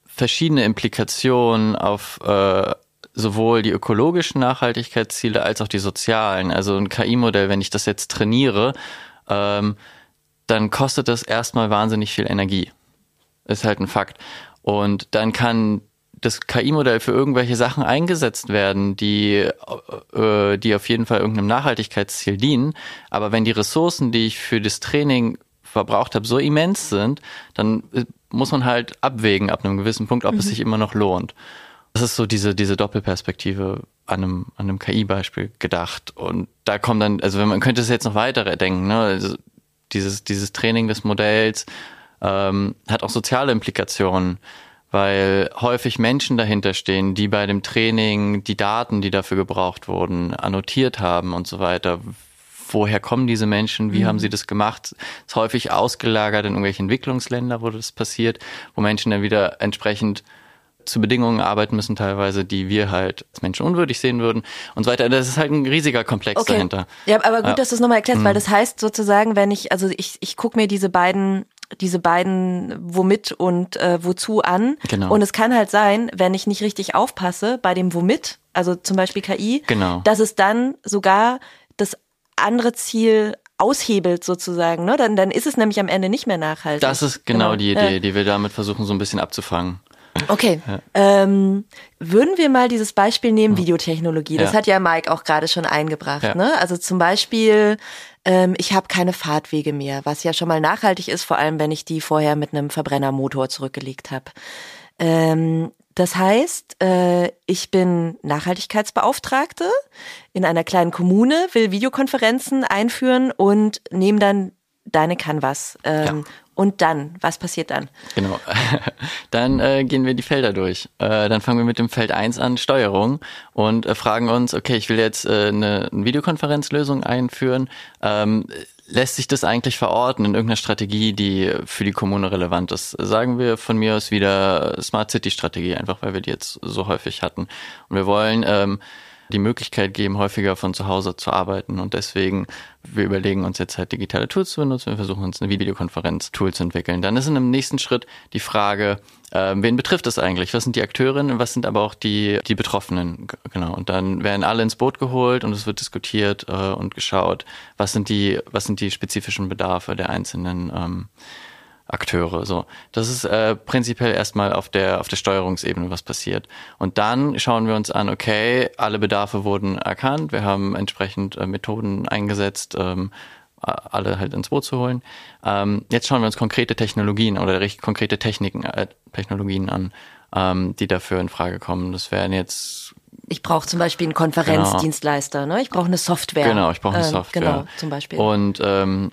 verschiedene Implikationen auf äh, sowohl die ökologischen Nachhaltigkeitsziele als auch die sozialen. Also ein KI-Modell, wenn ich das jetzt trainiere, ähm, dann kostet das erstmal wahnsinnig viel Energie. Ist halt ein Fakt. Und dann kann das KI-Modell für irgendwelche Sachen eingesetzt werden, die, äh, die auf jeden Fall irgendeinem Nachhaltigkeitsziel dienen. Aber wenn die Ressourcen, die ich für das Training verbraucht habe, so immens sind, dann äh, muss man halt abwägen ab einem gewissen Punkt, ob mhm. es sich immer noch lohnt. Das ist so diese, diese Doppelperspektive an einem, an einem KI-Beispiel gedacht. Und da kommt dann, also wenn man könnte es jetzt noch weiter denken, ne? Also dieses, dieses Training des Modells ähm, hat auch soziale Implikationen weil häufig Menschen dahinter stehen, die bei dem Training die Daten, die dafür gebraucht wurden, annotiert haben und so weiter. Woher kommen diese Menschen? Wie mhm. haben sie das gemacht? ist häufig ausgelagert in irgendwelche Entwicklungsländer, wo das passiert, wo Menschen dann wieder entsprechend zu Bedingungen arbeiten müssen, teilweise, die wir halt als Menschen unwürdig sehen würden und so weiter. Das ist halt ein riesiger Komplex okay. dahinter. Ja, aber gut, dass du es nochmal erklärst, mhm. weil das heißt sozusagen, wenn ich, also ich, ich gucke mir diese beiden diese beiden womit und äh, wozu an. Genau. Und es kann halt sein, wenn ich nicht richtig aufpasse bei dem womit, also zum Beispiel KI, genau. dass es dann sogar das andere Ziel aushebelt sozusagen, ne? Dann, dann ist es nämlich am Ende nicht mehr nachhaltig. Das ist genau, genau. die Idee, ja. die wir damit versuchen, so ein bisschen abzufangen. Okay. Ja. Ähm, würden wir mal dieses Beispiel nehmen, Videotechnologie. Das ja. hat ja Mike auch gerade schon eingebracht. Ja. Ne? Also zum Beispiel, ähm, ich habe keine Fahrtwege mehr, was ja schon mal nachhaltig ist, vor allem wenn ich die vorher mit einem Verbrennermotor zurückgelegt habe. Ähm, das heißt, äh, ich bin Nachhaltigkeitsbeauftragte in einer kleinen Kommune, will Videokonferenzen einführen und nehme dann deine Canvas ähm, und dann, was passiert dann? Genau. *laughs* Dann äh, gehen wir die Felder durch. Äh, dann fangen wir mit dem Feld 1 an, Steuerung, und äh, fragen uns, okay, ich will jetzt äh, eine, eine Videokonferenzlösung einführen. Ähm, lässt sich das eigentlich verorten in irgendeiner Strategie, die für die Kommune relevant ist? Sagen wir von mir aus wieder Smart City Strategie, einfach weil wir die jetzt so häufig hatten. Und wir wollen ähm, die Möglichkeit geben, häufiger von zu Hause zu arbeiten. Und deswegen, wir überlegen uns jetzt halt digitale Tools zu benutzen. Wir versuchen uns eine Videokonferenz-Tool zu entwickeln. Dann ist in einem nächsten Schritt die Frage, äh, wen betrifft das eigentlich? Was sind die Akteurinnen? Was sind aber auch die, die Betroffenen? Genau. Und dann werden alle ins Boot geholt und es wird diskutiert äh, und geschaut, was sind die, was sind die spezifischen Bedarfe der einzelnen ähm, Akteure. So, das ist äh, prinzipiell erstmal auf der auf der Steuerungsebene was passiert. Und dann schauen wir uns an, okay, alle Bedarfe wurden erkannt, wir haben entsprechend äh, Methoden eingesetzt, ähm, alle halt ins Boot zu holen. Ähm, jetzt schauen wir uns konkrete Technologien oder recht konkrete Techniken, äh, Technologien an, ähm, die dafür in Frage kommen. Das wären jetzt Ich brauche zum Beispiel einen Konferenzdienstleister, genau. ne? Ich brauche eine Software. Genau, ich brauche eine ähm, Software. Genau, zum Beispiel. Und ähm,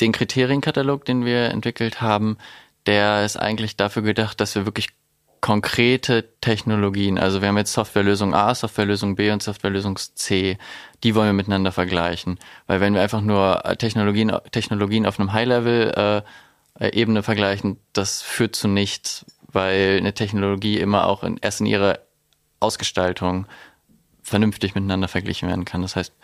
den Kriterienkatalog, den wir entwickelt haben, der ist eigentlich dafür gedacht, dass wir wirklich konkrete Technologien, also wir haben jetzt Softwarelösung A, Softwarelösung B und Softwarelösung C, die wollen wir miteinander vergleichen. Weil wenn wir einfach nur Technologien, Technologien auf einem High-Level-Ebene äh, vergleichen, das führt zu nichts, weil eine Technologie immer auch in, erst in ihrer Ausgestaltung vernünftig miteinander verglichen werden kann. Das heißt,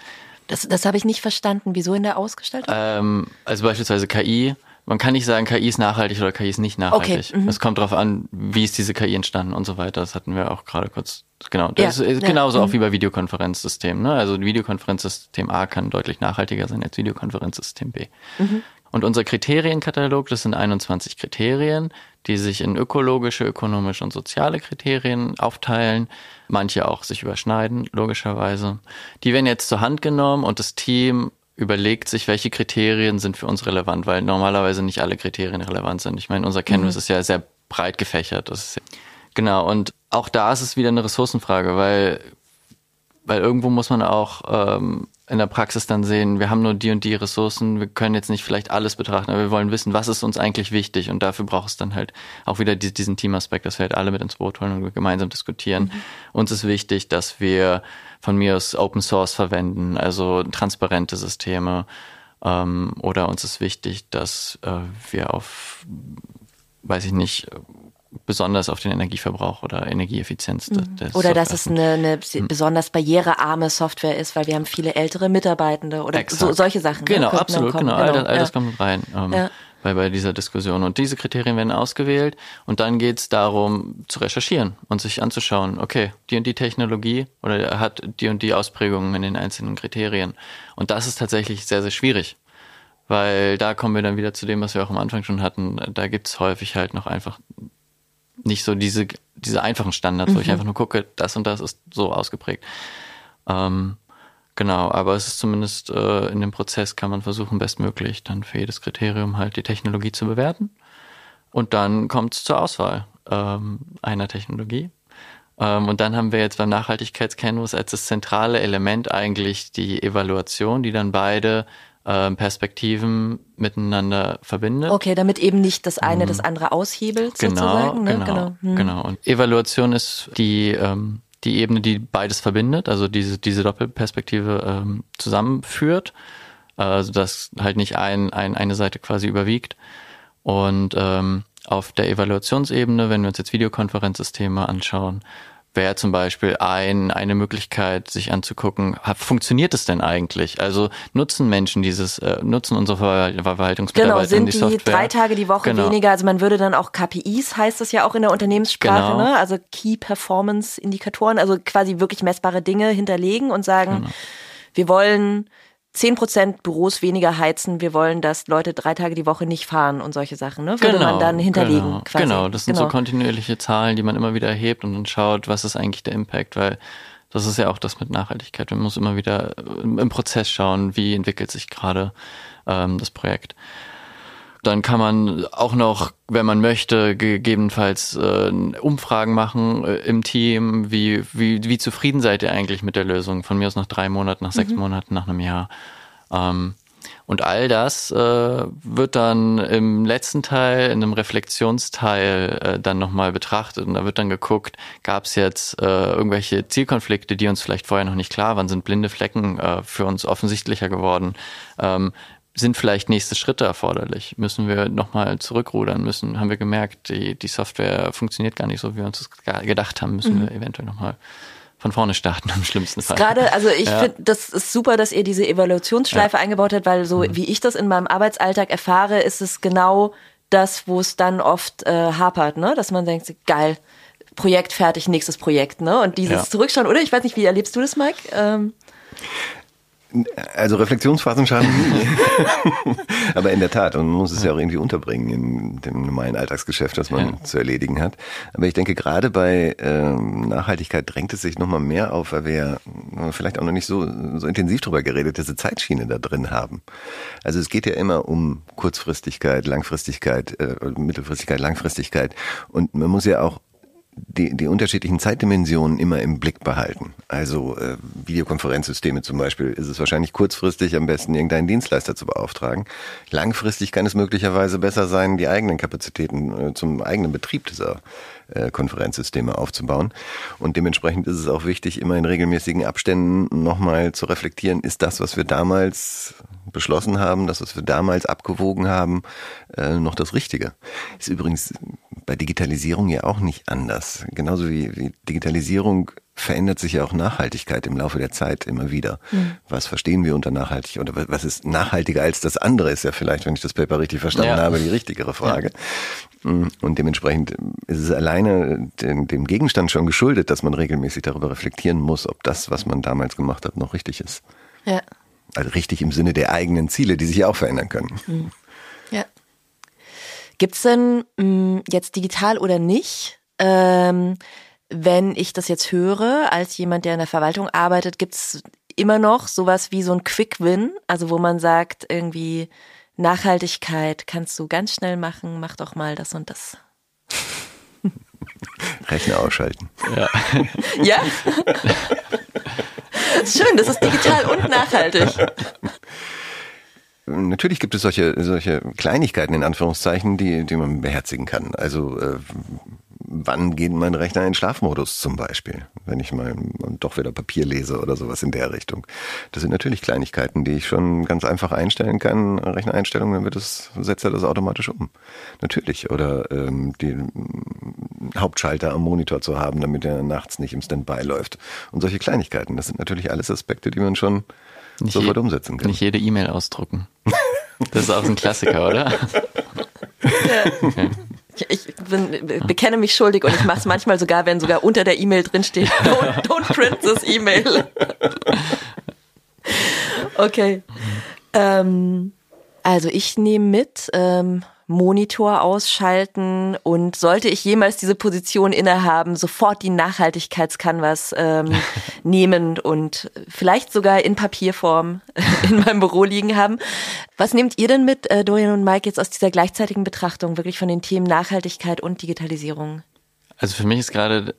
das, das habe ich nicht verstanden. Wieso in der Ausgestaltung? Ähm, also beispielsweise KI man kann nicht sagen, KI ist nachhaltig oder KI ist nicht nachhaltig. Okay. Mhm. Es kommt darauf an, wie ist diese KI entstanden und so weiter. Das hatten wir auch gerade kurz. Genau, das ja, ist genauso ja. auch mhm. wie bei Videokonferenzsystemen. Ne? Also Videokonferenzsystem A kann deutlich nachhaltiger sein als Videokonferenzsystem B. Mhm. Und unser Kriterienkatalog, das sind 21 Kriterien, die sich in ökologische, ökonomische und soziale Kriterien aufteilen. Manche auch sich überschneiden, logischerweise. Die werden jetzt zur Hand genommen und das Team überlegt sich, welche Kriterien sind für uns relevant, weil normalerweise nicht alle Kriterien relevant sind. Ich meine, unser Canvas mhm. ist ja sehr breit gefächert. Ja, genau, und auch da ist es wieder eine Ressourcenfrage, weil, weil irgendwo muss man auch ähm, in der Praxis dann sehen, wir haben nur die und die Ressourcen, wir können jetzt nicht vielleicht alles betrachten, aber wir wollen wissen, was ist uns eigentlich wichtig und dafür braucht es dann halt auch wieder diesen Teamaspekt, dass wir halt alle mit ins Boot holen und gemeinsam diskutieren. Mhm. Uns ist wichtig, dass wir von mir aus Open Source verwenden, also transparente Systeme. Ähm, oder uns ist wichtig, dass äh, wir auf, weiß ich nicht, besonders auf den Energieverbrauch oder Energieeffizienz mhm. des Oder dass es eine, eine mhm. besonders barrierearme Software ist, weil wir haben viele ältere Mitarbeitende oder so, solche Sachen. Ne, genau, ne? absolut, genau. All das, all das kommt rein. Ähm, ja bei, bei dieser Diskussion. Und diese Kriterien werden ausgewählt und dann geht es darum zu recherchieren und sich anzuschauen, okay, die und die Technologie oder hat die und die Ausprägungen in den einzelnen Kriterien. Und das ist tatsächlich sehr, sehr schwierig. Weil da kommen wir dann wieder zu dem, was wir auch am Anfang schon hatten. Da gibt es häufig halt noch einfach nicht so diese, diese einfachen Standards, mhm. wo ich mhm. einfach nur gucke, das und das ist so ausgeprägt. Ähm, Genau, aber es ist zumindest äh, in dem Prozess kann man versuchen, bestmöglich dann für jedes Kriterium halt die Technologie zu bewerten. Und dann kommt es zur Auswahl ähm, einer Technologie. Ähm, und dann haben wir jetzt beim Nachhaltigkeitscanvas als das zentrale Element eigentlich die Evaluation, die dann beide ähm, Perspektiven miteinander verbindet. Okay, damit eben nicht das eine mhm. das andere aushebelt genau, sozusagen. Ne? Genau, genau. Hm. genau. Und Evaluation ist die ähm, die Ebene, die beides verbindet, also diese, diese Doppelperspektive ähm, zusammenführt, also dass halt nicht ein, ein, eine Seite quasi überwiegt. Und ähm, auf der Evaluationsebene, wenn wir uns jetzt Videokonferenzsysteme anschauen, wäre zum Beispiel ein, eine Möglichkeit, sich anzugucken, funktioniert es denn eigentlich? Also nutzen Menschen dieses, äh, nutzen unsere Verwaltungsmitarbeiter genau, sind die, die drei Tage die Woche genau. weniger? Also man würde dann auch KPIs, heißt das ja auch in der Unternehmenssprache, genau. ne? also Key Performance Indikatoren, also quasi wirklich messbare Dinge hinterlegen und sagen, genau. wir wollen 10 Prozent Büros weniger heizen, wir wollen, dass Leute drei Tage die Woche nicht fahren und solche Sachen, ne? Würde genau, man dann hinterlegen genau, quasi. Genau, das sind genau. so kontinuierliche Zahlen, die man immer wieder erhebt und dann schaut, was ist eigentlich der Impact, weil das ist ja auch das mit Nachhaltigkeit. Man muss immer wieder im Prozess schauen, wie entwickelt sich gerade ähm, das Projekt. Dann kann man auch noch, wenn man möchte, gegebenenfalls äh, Umfragen machen äh, im Team. Wie, wie, wie zufrieden seid ihr eigentlich mit der Lösung? Von mir aus nach drei Monaten, nach sechs mhm. Monaten, nach einem Jahr. Ähm, und all das äh, wird dann im letzten Teil, in einem Reflexionsteil, äh, dann nochmal betrachtet. Und da wird dann geguckt, gab es jetzt äh, irgendwelche Zielkonflikte, die uns vielleicht vorher noch nicht klar waren, sind blinde Flecken äh, für uns offensichtlicher geworden. Ähm, sind vielleicht nächste Schritte erforderlich? Müssen wir nochmal zurückrudern? Müssen, haben wir gemerkt, die, die Software funktioniert gar nicht so, wie wir uns das gedacht haben? Müssen mhm. wir eventuell nochmal von vorne starten *laughs* im schlimmsten Fall. Gerade, also ich ja. finde, das ist super, dass ihr diese Evaluationsschleife ja. eingebaut habt, weil so mhm. wie ich das in meinem Arbeitsalltag erfahre, ist es genau das, wo es dann oft äh, hapert, ne? Dass man denkt, geil, Projekt fertig, nächstes Projekt, ne? Und dieses ja. Zurückschauen, oder? Ich weiß nicht, wie erlebst du das, Mike? Ähm also Reflexionsphasen schaden nie. *laughs* Aber in der Tat, und man muss es ja auch irgendwie unterbringen in dem normalen Alltagsgeschäft, das man ja. zu erledigen hat. Aber ich denke, gerade bei ähm, Nachhaltigkeit drängt es sich nochmal mehr auf, weil wir ja vielleicht auch noch nicht so, so intensiv drüber geredet, diese Zeitschiene da drin haben. Also es geht ja immer um Kurzfristigkeit, Langfristigkeit, äh, Mittelfristigkeit, Langfristigkeit. Und man muss ja auch die, die unterschiedlichen Zeitdimensionen immer im Blick behalten. Also äh, Videokonferenzsysteme zum Beispiel ist es wahrscheinlich kurzfristig am besten, irgendeinen Dienstleister zu beauftragen. Langfristig kann es möglicherweise besser sein, die eigenen Kapazitäten äh, zum eigenen Betrieb dieser äh, Konferenzsysteme aufzubauen. Und dementsprechend ist es auch wichtig, immer in regelmäßigen Abständen nochmal zu reflektieren, ist das, was wir damals beschlossen haben, das, was wir damals abgewogen haben, äh, noch das Richtige. Ist übrigens bei Digitalisierung ja auch nicht anders. Genauso wie, wie Digitalisierung verändert sich ja auch Nachhaltigkeit im Laufe der Zeit immer wieder. Mhm. Was verstehen wir unter nachhaltig oder was ist nachhaltiger als das andere ist ja vielleicht, wenn ich das Paper richtig verstanden ja. habe, die richtigere Frage. Ja. Mm, und dementsprechend ist es alleine dem, dem Gegenstand schon geschuldet, dass man regelmäßig darüber reflektieren muss, ob das, was man damals gemacht hat, noch richtig ist. Ja. Also richtig im Sinne der eigenen Ziele, die sich ja auch verändern können. Mhm. Ja. Gibt es denn mh, mm, jetzt digital oder nicht? Ähm, wenn ich das jetzt höre, als jemand, der in der Verwaltung arbeitet, gibt es immer noch sowas wie so ein Quick Win, also wo man sagt, irgendwie Nachhaltigkeit kannst du ganz schnell machen, mach doch mal das und das. Rechner ausschalten. Ja. ja? *laughs* *laughs* Schön, das ist digital und nachhaltig. Natürlich gibt es solche, solche Kleinigkeiten in Anführungszeichen, die, die man beherzigen kann. Also äh, wann geht mein Rechner in Schlafmodus zum Beispiel, wenn ich mal doch wieder Papier lese oder sowas in der Richtung. Das sind natürlich Kleinigkeiten, die ich schon ganz einfach einstellen kann. Rechnereinstellungen, dann wird es, setzt er das automatisch um. Natürlich. Oder ähm, den Hauptschalter am Monitor zu haben, damit er nachts nicht im Standby läuft. Und solche Kleinigkeiten. Das sind natürlich alles Aspekte, die man schon nicht sofort umsetzen kann. Nicht jede E-Mail ausdrucken. Das ist auch ein Klassiker, oder? Ja. *laughs* Okay. Ich, bin, bekenne mich schuldig und ich mache es manchmal sogar, wenn sogar unter der E-Mail drinsteht, *laughs* don't, don't print this E-Mail. *laughs* okay. Ähm, also ich nehme mit, ähm, Monitor ausschalten und sollte ich jemals diese Position innehaben, sofort die Nachhaltigkeitscanvas ähm, *laughs* nehmen und vielleicht sogar in Papierform *laughs* in meinem Büro liegen haben. Was nehmt ihr denn mit, äh, Dorian und Mike, jetzt aus dieser gleichzeitigen Betrachtung wirklich von den Themen Nachhaltigkeit und Digitalisierung? Also für mich ist gerade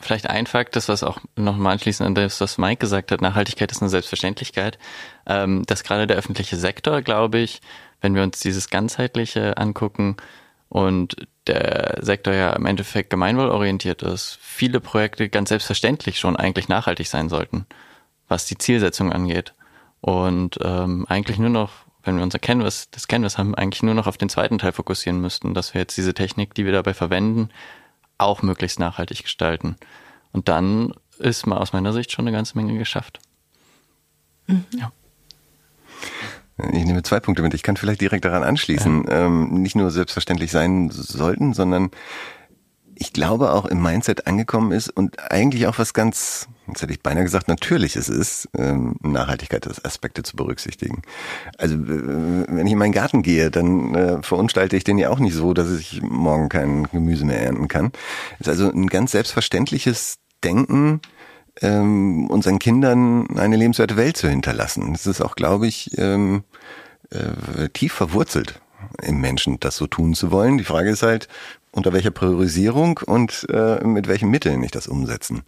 vielleicht ein Fakt, das was auch nochmal anschließend an das, was Mike gesagt hat, Nachhaltigkeit ist eine Selbstverständlichkeit, ähm, dass gerade der öffentliche Sektor, glaube ich, wenn wir uns dieses ganzheitliche angucken und der Sektor ja im Endeffekt gemeinwohlorientiert ist, viele Projekte ganz selbstverständlich schon eigentlich nachhaltig sein sollten, was die Zielsetzung angeht. Und ähm, eigentlich nur noch, wenn wir unser Canvas, das Canvas haben, eigentlich nur noch auf den zweiten Teil fokussieren müssten, dass wir jetzt diese Technik, die wir dabei verwenden, auch möglichst nachhaltig gestalten. Und dann ist mal aus meiner Sicht schon eine ganze Menge geschafft. Mhm. Ja. Ich nehme zwei Punkte mit. Ich kann vielleicht direkt daran anschließen. Ja. Ähm, nicht nur selbstverständlich sein sollten, sondern ich glaube auch im Mindset angekommen ist und eigentlich auch was ganz, jetzt hätte ich beinahe gesagt, natürliches ist, ähm, Nachhaltigkeitsaspekte zu berücksichtigen. Also wenn ich in meinen Garten gehe, dann äh, verunstalte ich den ja auch nicht so, dass ich morgen kein Gemüse mehr ernten kann. Ist also ein ganz selbstverständliches Denken, ähm, unseren Kindern eine lebenswerte Welt zu hinterlassen. Das ist auch, glaube ich, ähm, äh, tief verwurzelt im Menschen, das so tun zu wollen. Die Frage ist halt, unter welcher Priorisierung und äh, mit welchen Mitteln ich das umsetzen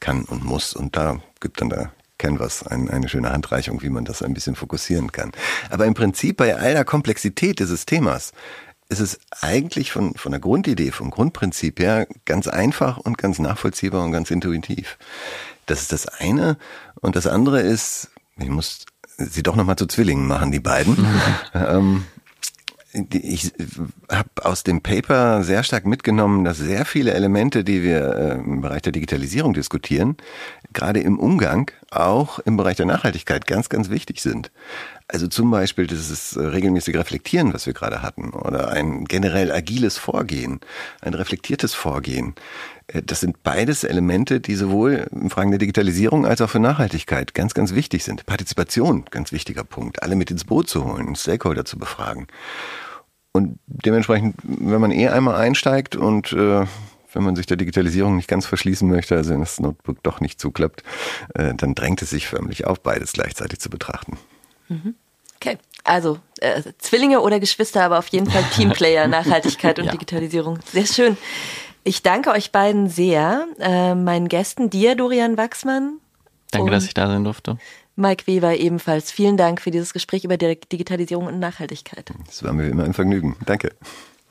kann und muss. Und da gibt dann der Canvas ein, eine schöne Handreichung, wie man das ein bisschen fokussieren kann. Aber im Prinzip bei all der Komplexität dieses Themas ist es eigentlich von, von der Grundidee, vom Grundprinzip her ganz einfach und ganz nachvollziehbar und ganz intuitiv. Das ist das eine. Und das andere ist, ich muss sie doch nochmal zu Zwillingen machen, die beiden. *laughs* ähm, ich habe aus dem Paper sehr stark mitgenommen, dass sehr viele Elemente, die wir äh, im Bereich der Digitalisierung diskutieren, gerade im Umgang auch im Bereich der Nachhaltigkeit ganz, ganz wichtig sind. Also zum Beispiel dieses äh, regelmäßige Reflektieren, was wir gerade hatten, oder ein generell agiles Vorgehen, ein reflektiertes Vorgehen. Äh, das sind beides Elemente, die sowohl in Fragen der Digitalisierung als auch für Nachhaltigkeit ganz, ganz wichtig sind. Partizipation, ganz wichtiger Punkt. Alle mit ins Boot zu holen, Stakeholder zu befragen. Und dementsprechend, wenn man eh einmal einsteigt und äh, wenn man sich der Digitalisierung nicht ganz verschließen möchte, also wenn das Notebook doch nicht zuklappt, äh, dann drängt es sich förmlich auf, beides gleichzeitig zu betrachten. Okay, also äh, Zwillinge oder Geschwister, aber auf jeden Fall *laughs* Teamplayer, Nachhaltigkeit und ja. Digitalisierung. Sehr schön. Ich danke euch beiden sehr, äh, meinen Gästen, dir, Dorian Wachsmann. Danke, dass ich da sein durfte. Mike Weber ebenfalls. Vielen Dank für dieses Gespräch über Digitalisierung und Nachhaltigkeit. Das war mir immer ein Vergnügen. Danke.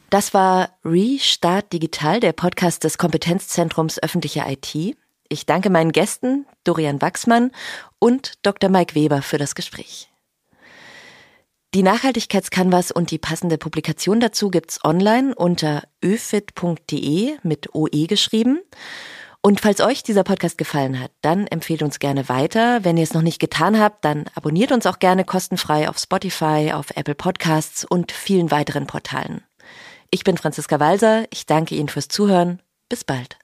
Das war Restart Digital, der Podcast des Kompetenzzentrums öffentliche IT. Ich danke meinen Gästen, Dorian Wachsmann und Dr. Mike Weber, für das Gespräch. Die Nachhaltigkeitscanvas und die passende Publikation dazu gibt's online unter öfit.de mit OE geschrieben. Und falls euch dieser Podcast gefallen hat, dann empfehlt uns gerne weiter. Wenn ihr es noch nicht getan habt, dann abonniert uns auch gerne kostenfrei auf Spotify, auf Apple Podcasts und vielen weiteren Portalen. Ich bin Franziska Walser. Ich danke Ihnen fürs Zuhören. Bis bald.